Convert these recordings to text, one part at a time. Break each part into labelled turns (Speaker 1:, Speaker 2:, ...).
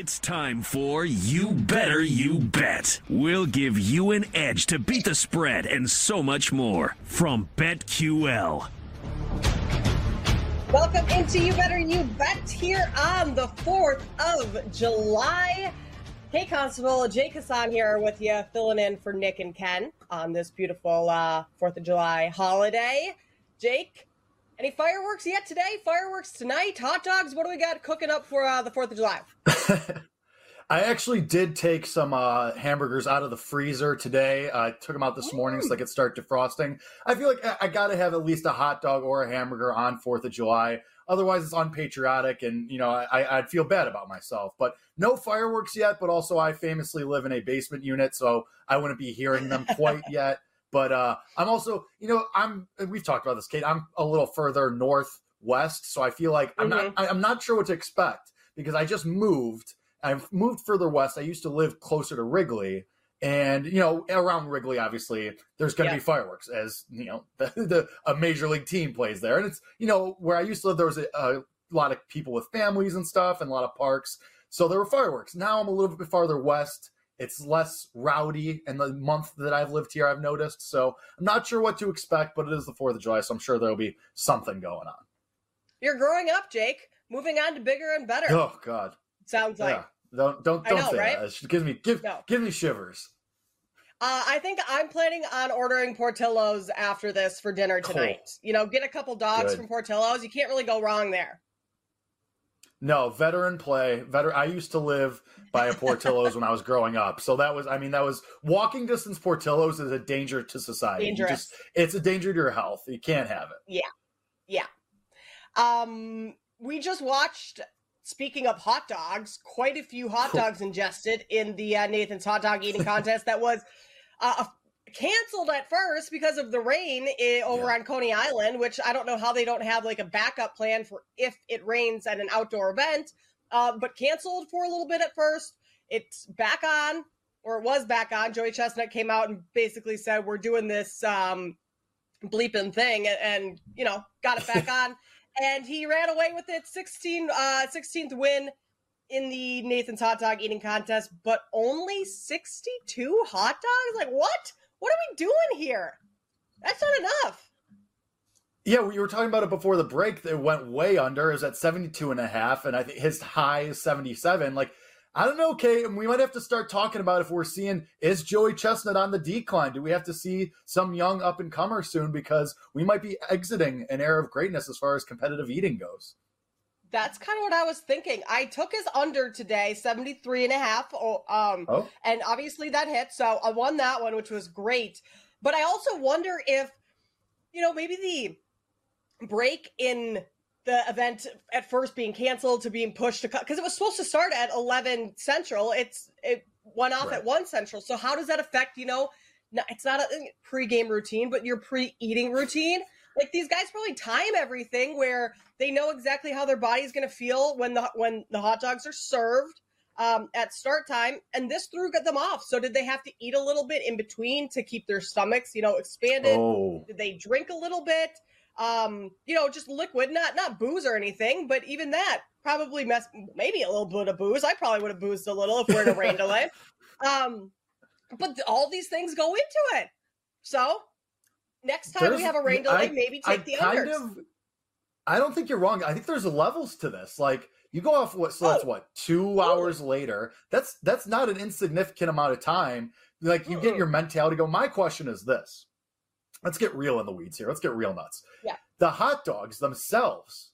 Speaker 1: It's time for You Better You Bet. We'll give you an edge to beat the spread and so much more from BetQL.
Speaker 2: Welcome into You Better You Bet here on the 4th of July. Hey, Constable, Jake Hasan here with you, filling in for Nick and Ken on this beautiful uh, 4th of July holiday. Jake, any fireworks yet today? Fireworks tonight? Hot dogs? What do we got cooking up for uh, the 4th of July?
Speaker 3: I actually did take some uh, hamburgers out of the freezer today. I took them out this morning so I could start defrosting. I feel like I, I got to have at least a hot dog or a hamburger on 4th of July. Otherwise, it's unpatriotic and, you know, I, I'd feel bad about myself. But no fireworks yet, but also I famously live in a basement unit, so I wouldn't be hearing them quite yet. But uh, I'm also, you know, I'm. We've talked about this, Kate. I'm a little further northwest, so I feel like I'm not. I- I'm not sure what to expect because I just moved. I've moved further west. I used to live closer to Wrigley, and you know, around Wrigley, obviously, there's going to
Speaker 2: Yeah.
Speaker 3: be fireworks as you know, the, the a major league team plays there, and it's you know where I used to live. There was a, a lot of people with families and stuff, and a lot of parks, so there were fireworks. Now I'm a little bit farther west. It's less rowdy in the month that I've lived here, I've noticed. So I'm not sure what to expect, but it is the 4th of July, so I'm sure there'll be something going on.
Speaker 2: You're growing up, Jake. Moving on to bigger and better.
Speaker 3: Oh, God.
Speaker 2: Sounds like.
Speaker 3: Yeah. Don't don't don't
Speaker 2: know,
Speaker 3: say
Speaker 2: right?
Speaker 3: that. It gives me give
Speaker 2: No.
Speaker 3: give me shivers.
Speaker 2: Uh, I think I'm planning on ordering Portillo's after this for dinner
Speaker 3: Cool.
Speaker 2: tonight. You know, get a couple dogs
Speaker 3: Good.
Speaker 2: from Portillo's. You can't really go wrong there.
Speaker 3: No, veteran play. Veteran. I used to live by a Portillo's when I was growing up, so that was. I mean, that was walking distance. Portillo's is a danger to society.
Speaker 2: Dangerous.
Speaker 3: just- it's a danger to your health. You can't have it.
Speaker 2: Yeah. Yeah. Um, we just watched. Speaking of hot dogs, quite a few hot dogs ingested in the uh, Nathan's hot dog eating contest. that was uh, canceled at first because of the rain i- over
Speaker 3: Yeah.
Speaker 2: on Coney Island. Which I don't know how they don't have like a backup plan for if it rains at an outdoor event. Uh, but canceled for a little bit at first. It's back on, or it was back on. Joey Chestnut came out and basically said, "We're doing this." Um, bleeping thing and, and you know got it back on and he ran away with it 16 uh 16th win in the Nathan's hot dog eating contest but only 62 hot dogs like what what are we doing here that's not enough
Speaker 3: Yeah, we were talking about it before the break. It went way under. It was at 72 and a half, and I think his high is 77. Like, I don't know, Kate. We might have to start talking about if we're seeing is Joey Chestnut on the decline? Do we have to see some young up and comer soon? Because we might be exiting an era of greatness as far as competitive eating goes.
Speaker 2: That's kind of what i was thinking. I took his under today 73 and a half oh, um
Speaker 3: Oh,
Speaker 2: and obviously that hit so i won that one which was great. But i also wonder if you know maybe the break in the event at first being canceled to being pushed to because it was supposed to start at 11 central. It's it went off
Speaker 3: Right.
Speaker 2: at 1 central. So how does that affect you know it's not a pre-game routine but your pre-eating routine like these guys probably time everything where they know exactly how their body's going to feel when the when the hot dogs are served um, at start time, and this threw them off. So did they have to eat a little bit in between to keep their stomachs, you know, expanded?
Speaker 3: oh,
Speaker 2: Did they drink a little bit? Um, you know, just liquid, not not booze or anything, but even that probably mess maybe a little bit of booze. I probably would have boozed a little if we're in a rain delay. Um, but all these things go into it. So next time we have a rain delay,
Speaker 3: I-
Speaker 2: maybe
Speaker 3: I
Speaker 2: take the
Speaker 3: kind
Speaker 2: unders.
Speaker 3: of. I don't think you're wrong. I think there's levels to this. Like You go off what? So that's oh. what two hours later. That's that's not an insignificant amount of time. Like you get your mentality go. My question is this: Let's get real in the weeds here. Let's get real nuts.
Speaker 2: Yeah.
Speaker 3: The hot dogs themselves,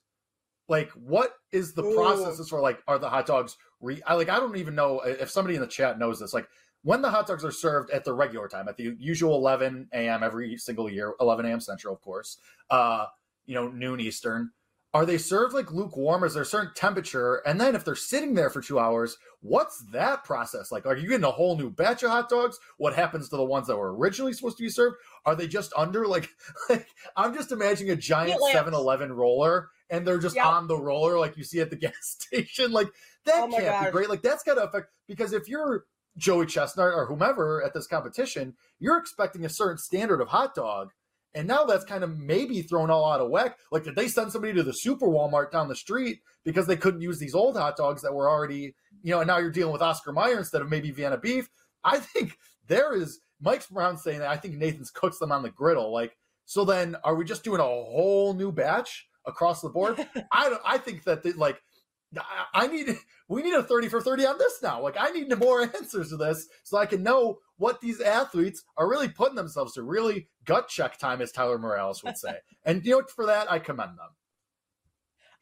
Speaker 3: like, what is the
Speaker 2: Ooh.
Speaker 3: process for? Like, are the hot dogs? Re- I like. I don't even know if somebody in the chat knows this. Like, when the hot dogs are served at the regular time, at the usual 11 a.m. every single year, 11 a.m. Central, of course. Uh, you know, noon Eastern. Are they served like lukewarm? Is there a certain temperature? And then if they're sitting there for two hours, what's that process like? Are you getting a whole new batch of hot dogs? What happens to the ones that were originally supposed to be served? Are they just under like, like I'm just imagining a giant
Speaker 2: Heat
Speaker 3: 7 Eleven roller and they're just
Speaker 2: Yep.
Speaker 3: on the roller like you see at the gas station. Like that
Speaker 2: Oh
Speaker 3: can't be great. Like that's gotta affect because if you're Joey Chestnut or whomever at this competition, you're expecting a certain standard of hot dog. And now that's kind of maybe thrown all out of whack. Like, did they send somebody to the super Walmart down the street because they couldn't use these old hot dogs that were already, you know, and now you're dealing with Oscar Mayer instead of maybe Vienna beef? I think there is Mike's Brown saying that I think Nathan's cooks them on the griddle. Like, so then are we just doing a whole new batch across the board? I don't, I think that, they, like, I- I need we need a 30 for 30 on this now. Like I need more answers to this so I can know what these athletes are really putting themselves to. Really gut check time, as Tyler Morales would say. and you know for that I commend them.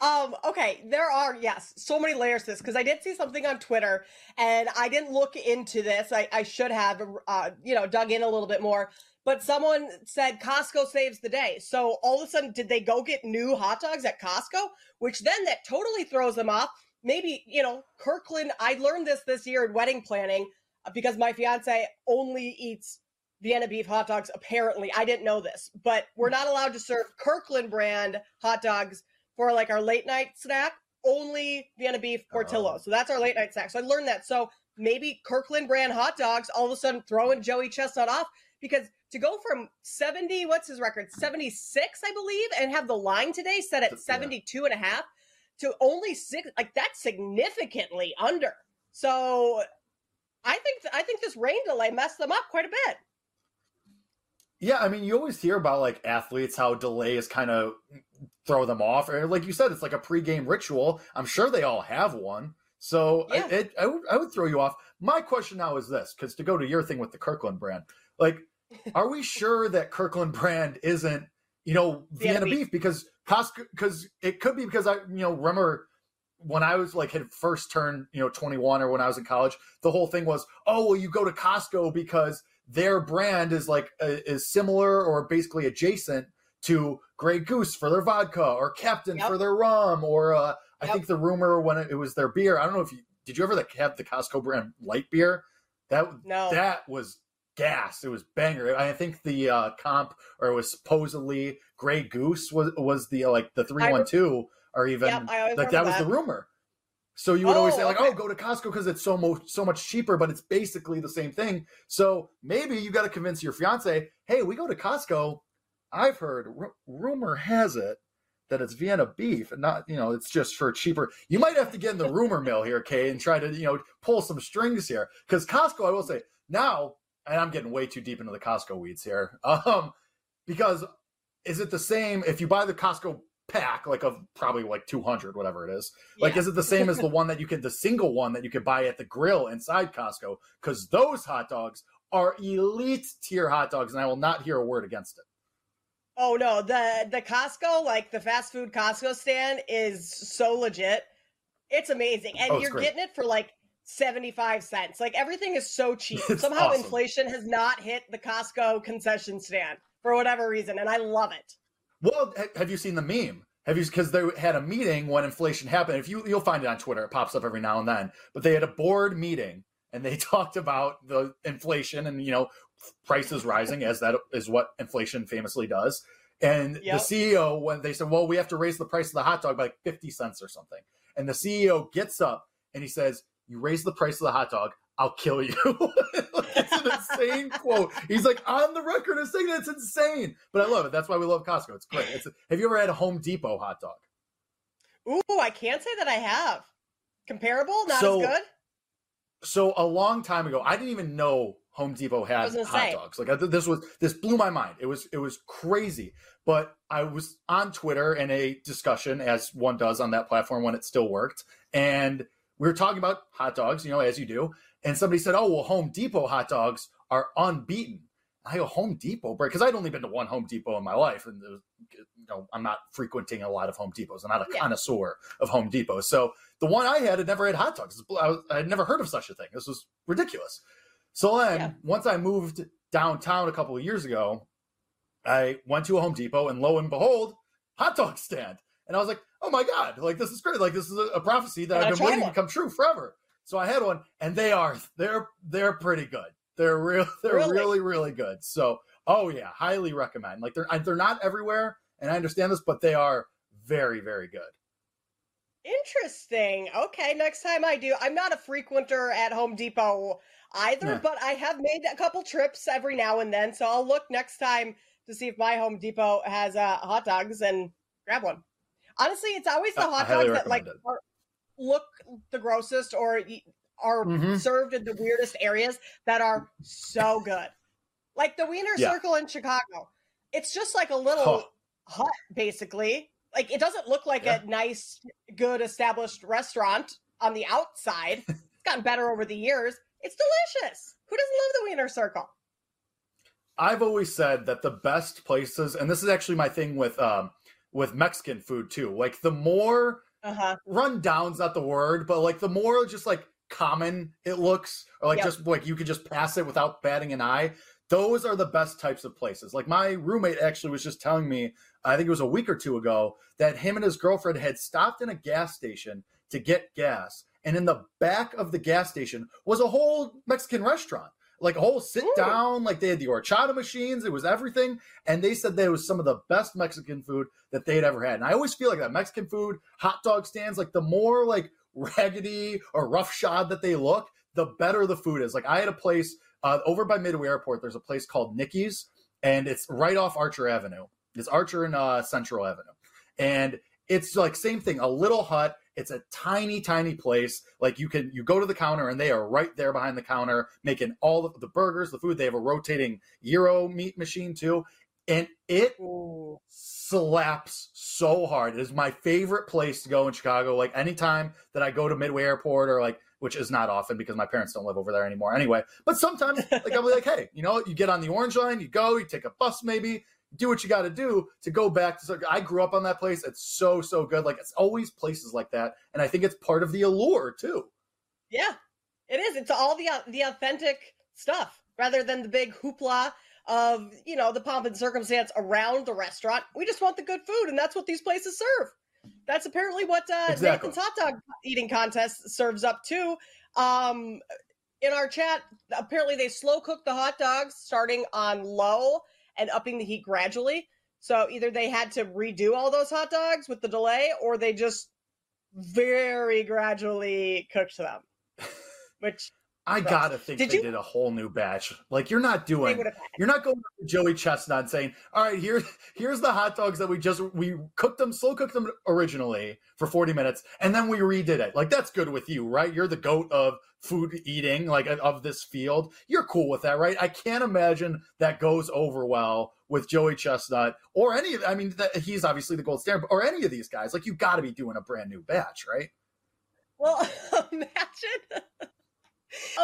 Speaker 2: Um, okay, there are, yes, so many layers to this because I did see something on Twitter and I didn't look into this. I, I should have, uh, you know, dug in a little bit more. But someone said Costco saves the day. So all of a sudden, did they go get new hot dogs at Costco? Which then that totally throws them off. Maybe, you know, Kirkland, I learned this this year in wedding planning uh, because my fiance only eats Vienna beef hot dogs. Apparently, I didn't know this, but we're not allowed to serve Kirkland brand hot dogs for like our late night snack. Only Vienna beef Portillo.
Speaker 3: Oh.
Speaker 2: So that's our late night snack. So I learned that. So maybe Kirkland brand hot dogs all of a sudden throwing Joey Chestnut off because to go from 70, what's his record? 76, I believe, and have the line today set at
Speaker 3: Yeah.
Speaker 2: 72 and a half to only six, like that's significantly under. So I think I think this rain delay messed them up quite a bit.
Speaker 3: Yeah, I mean, you always hear about like athletes how delays kind of throw them off, or like you said, it's like a pregame ritual. I'm sure they all have one, so
Speaker 2: Yeah.
Speaker 3: it, it, I, would, I would throw you off. My question now is this, because to go to your thing with the Kirkland brand, like, are we sure that Kirkland brand isn't, you know,
Speaker 2: Vienna
Speaker 3: Vienna
Speaker 2: beef.
Speaker 3: beef? Because Costco, because it could be because I, you know, remember when I was like had first turned, you know, 21 or when I was in college, the whole thing was, oh, well, you go to Costco because their brand is like uh, is similar or basically adjacent to Grey Goose for their vodka or Captain
Speaker 2: Yep.
Speaker 3: for their rum or uh, I
Speaker 2: Yep.
Speaker 3: think the rumor when it, it was their beer. I don't know if you did you ever like, have the Costco brand light beer? That
Speaker 2: No.
Speaker 3: that was gas. It was banger. I think the uh, comp or it was supposedly Grey Goose was was the uh, like the three one two or even
Speaker 2: Yep,
Speaker 3: like that
Speaker 2: remember
Speaker 3: was the rumor. So you would always
Speaker 2: Oh,
Speaker 3: say like,
Speaker 2: okay.
Speaker 3: "Oh, go to Costco because it's so mo- so much cheaper," but it's basically the same thing. So maybe you got to convince your fiance, "Hey, we go to Costco. I've heard ru- rumor has it that it's Vienna beef and not you know it's just for cheaper." You might have to get in the rumor mill here, Kay, and try to you know pull some strings here because Costco. I will say now, and I'm getting way too deep into the Costco weeds here, um, because is it the same if you buy the Costco pack like of probably like 200 whatever it is like is it the same as the one that you could the single one that you could buy at the grill inside costco because those hot dogs are elite tier hot dogs and i will not hear a word against it
Speaker 2: Oh no, the the Costco, like the fast food Costco stand is so legit. It's amazing. And
Speaker 3: Oh, it's
Speaker 2: you're
Speaker 3: great.
Speaker 2: getting it for like 75 cents. Like everything is so cheap. Somehow
Speaker 3: awesome.
Speaker 2: inflation has not hit the Costco concession stand for whatever reason, and I love it.
Speaker 3: well have you seen the meme have you because they had a meeting when inflation happened if you you'll find it on twitter it pops up every now and then but they had a board meeting and they talked about the inflation and you know prices rising as that is what inflation famously does and
Speaker 2: Yep.
Speaker 3: the ceo when they said well we have to raise the price of the hot dog by like 50 cents or something and the ceo gets up and he says you raise the price of the hot dog i'll kill you. It's an insane quote. He's like on the record of saying that it's insane. But i love it. That's why we love costco. It's great. It's have you ever had a home depot hot dog?
Speaker 2: Ooh, I can't say that I have. Comparable, not
Speaker 3: So,
Speaker 2: as good.
Speaker 3: so a long time ago i didn't even know home depot had hot
Speaker 2: say.
Speaker 3: dogs. Like I, this was this blew my mind. It was it was crazy. But i was on twitter in a discussion as one does on that platform when it still worked and we were talking about hot dogs, you know, as you do, and somebody said, "Oh, well, Home Depot hot dogs are unbeaten." I go Home Depot, because I'd only been to one Home Depot in my life, and was, you know, I'm not frequenting a lot of Home Depots. I'm not a yeah. connoisseur of Home Depots. So the one I had had never had hot dogs. I, had never heard of such a thing. This was ridiculous. So then, yeah. once I moved downtown a couple of years ago, I went to a Home Depot, and lo and behold, hot dog stand. And I was like, oh my God, like this is great. Like this is a, prophecy that I've been waiting one. to come true forever. So I had one, and they are they're they're pretty good. They're real they're really? really really good. So oh yeah, highly recommend. Like they're they're not everywhere, and I understand this, but they are very very good.
Speaker 2: Interesting. Okay, next time I do, I'm not a frequenter at Home Depot either, yeah. but I have made a couple trips every now and then. So I'll look next time to see if my Home Depot has uh, hot dogs and grab one. Honestly, it's always the hot dogs that like are, look the grossest or are mm-hmm. served in the weirdest areas that are so good. Like the Wiener yeah. Circle in Chicago. It's just like a little huh. hut, basically. Like it doesn't look like yeah. a nice, good established restaurant on the outside. it's gotten better over the years. It's delicious. Who doesn't love the Wiener Circle?
Speaker 3: I've always said that the best places, and this is actually my thing with um, with Mexican food too. Like the more uh-huh. rundown's not the word, but like the more just like common it looks, or like yep. just like you could just pass it without batting an eye. Those are the best types of places. Like my roommate actually was just telling me, I think it was a week or two ago, that him and his girlfriend had stopped in a gas station to get gas. And in the back of the gas station was a whole Mexican restaurant like a whole sit down. Like they had the horchata machines. It was everything. And they said that it was some of the best Mexican food that they'd ever had. And I always feel like that Mexican food, hot dog stands, like the more like raggedy or roughshod that they look, the better the food is. Like I had a place uh, over by Midway Airport. There's a place called Nicky's, and it's right off Archer Avenue. It's Archer and uh, Central Avenue, and it's like same thing. A little hut. It's a tiny, tiny place. Like you can you go to the counter and they are right there behind the counter making all the, the burgers, the food. They have a rotating gyro meat machine too, and it Ooh. slaps so hard. It is my favorite place to go in Chicago. Like anytime that I go to Midway Airport or like which is not often because my parents don't live over there anymore anyway. But sometimes, like, I'll be like, hey, you know, you get on the orange line, you go, you take a bus maybe, do what you got to do to go back to. I grew up on that place. It's so so good. Like it's always places like that, and I think it's part of the allure too.
Speaker 2: Yeah, it is. It's all the the authentic stuff rather than the big hoopla of you know the pomp and circumstance around the restaurant. We just want the good food, and that's what these places serve. That's apparently what uh, exactly. Nathan's hot dog eating contest serves up too. Um, in our chat, apparently they slow cook the hot dogs starting on low and upping the heat gradually. So either they had to redo all those hot dogs with the delay, or they just very gradually cooked them. Which
Speaker 3: I gross. gotta think did they you? did a whole new batch. Like you're not doing, you're not going to Joey Chestnut saying, "All right, here, here's the hot dogs that we just we cooked them, slow cooked them originally for 40 minutes, and then we redid it." Like that's good with you, right? You're the goat of food eating, like uh, of this field. You're cool with that, right? I can't imagine that goes over well with Joey Chestnut or any. of I mean, that, he's obviously the gold standard, or any of these guys. Like you got to be doing a brand new batch, right?
Speaker 2: Well, imagine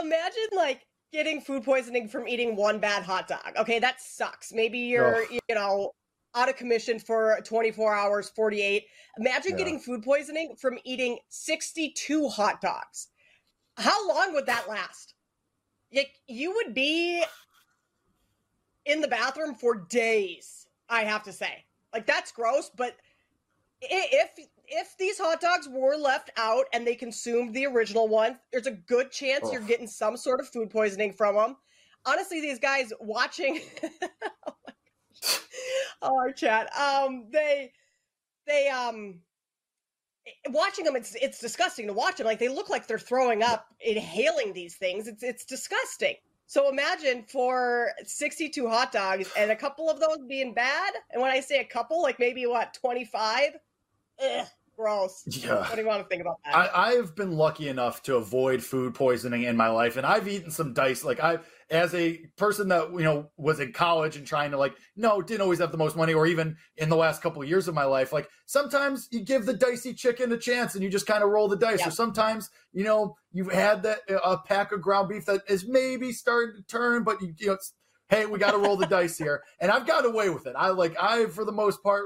Speaker 2: Imagine like getting food poisoning from eating one bad hot dog. Okay, that sucks. Maybe you're, you know, out of commission for 24 hours, 48. Imagine yeah. getting food poisoning from eating 62 hot dogs. How long would that last? Like, you would be in the bathroom for days, I have to say. Like, that's gross, but if if these hot dogs were left out and they consumed the original one, there's a good chance you're getting some sort of food poisoning from them. Honestly, these guys watching oh, oh, our chat, um, they they um watching them it's it's disgusting to watch them like they look like they're throwing up inhaling these things. It's it's disgusting. So imagine for 62 hot dogs and a couple of those being bad. And when i say a couple like maybe what 25 Ugh gross.
Speaker 3: Yeah.
Speaker 2: What do you want to think about that?
Speaker 3: I, I've been lucky enough to avoid food poisoning in my life, and I've eaten some dice. Like I, as a person that you know was in college and trying to like, no, didn't always have the most money, or even in the last couple of years of my life, like sometimes you give the dicey chicken a chance and you just kind of roll the dice.
Speaker 2: Yeah.
Speaker 3: Or sometimes you know you've had that a pack of ground beef that is maybe starting to turn, but you, you know. It's, Hey, we got to roll the dice here, and I've got away with it. I like I, for the most part,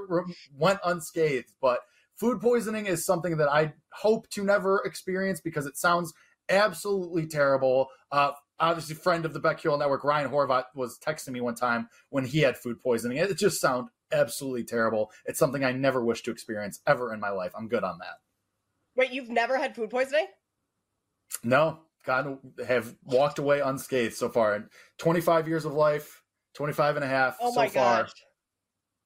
Speaker 3: went unscathed. But food poisoning is something that I hope to never experience because it sounds absolutely terrible. Uh, obviously, friend of the BetQL Network, Ryan Horvat, was texting me one time when he had food poisoning. It just sounded absolutely terrible. It's something I never wish to experience ever in my life. I'm good on that.
Speaker 2: Wait, you've never had food poisoning?
Speaker 3: No, God, have walked away unscathed so far. In 25 years of life, 25 and a half
Speaker 2: Oh
Speaker 3: so
Speaker 2: my
Speaker 3: far.
Speaker 2: gosh.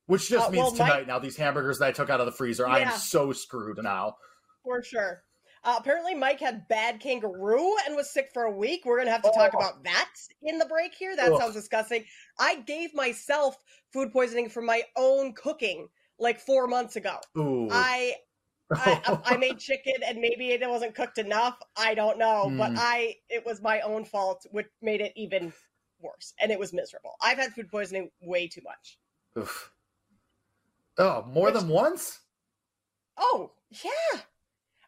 Speaker 3: Which just
Speaker 2: Uh,
Speaker 3: means
Speaker 2: well, my-
Speaker 3: tonight, now these hamburgers that I took out of the freezer, I am so screwed now.
Speaker 2: For sure. Uh, apparently, Mike had bad kangaroo and was sick for a week. We're going to have to talk
Speaker 3: Oh.
Speaker 2: about that in the break here. That
Speaker 3: Ugh.
Speaker 2: sounds disgusting. I gave myself food poisoning from my own cooking like four months ago.
Speaker 3: Ooh.
Speaker 2: I, I I made chicken and maybe it wasn't cooked enough. I don't know, but
Speaker 3: Hmm.
Speaker 2: I it was my own fault, which made it even worse, and it was miserable. I've had food poisoning way too much.
Speaker 3: Oof. Oh, more
Speaker 2: Which-
Speaker 3: than once?
Speaker 2: Oh yeah,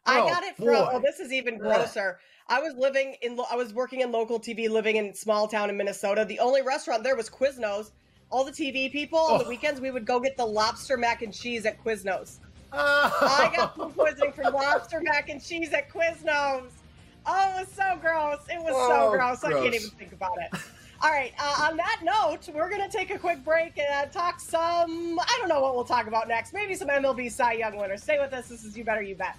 Speaker 2: I
Speaker 3: Oh,
Speaker 2: got it from.
Speaker 3: boy.
Speaker 2: Oh, this is even grosser. I was living in. I was working in local TV, living in small town in Minnesota. The only restaurant there was Quiznos. All the TV people on the
Speaker 3: Oh.
Speaker 2: weekends, we would go get the lobster mac and cheese at Quiznos.
Speaker 3: I
Speaker 2: I got food poisoning from lobster mac and cheese at Quiznos. Oh, it was so gross. It was so
Speaker 3: Oh,
Speaker 2: gross. I can't even think about it. All right. Uh, on that note, we're going to take a quick break and uh, talk some. I don't know what we'll talk about next. Maybe some MLB Cy Young winners. Stay with us. This is You Better You Bet.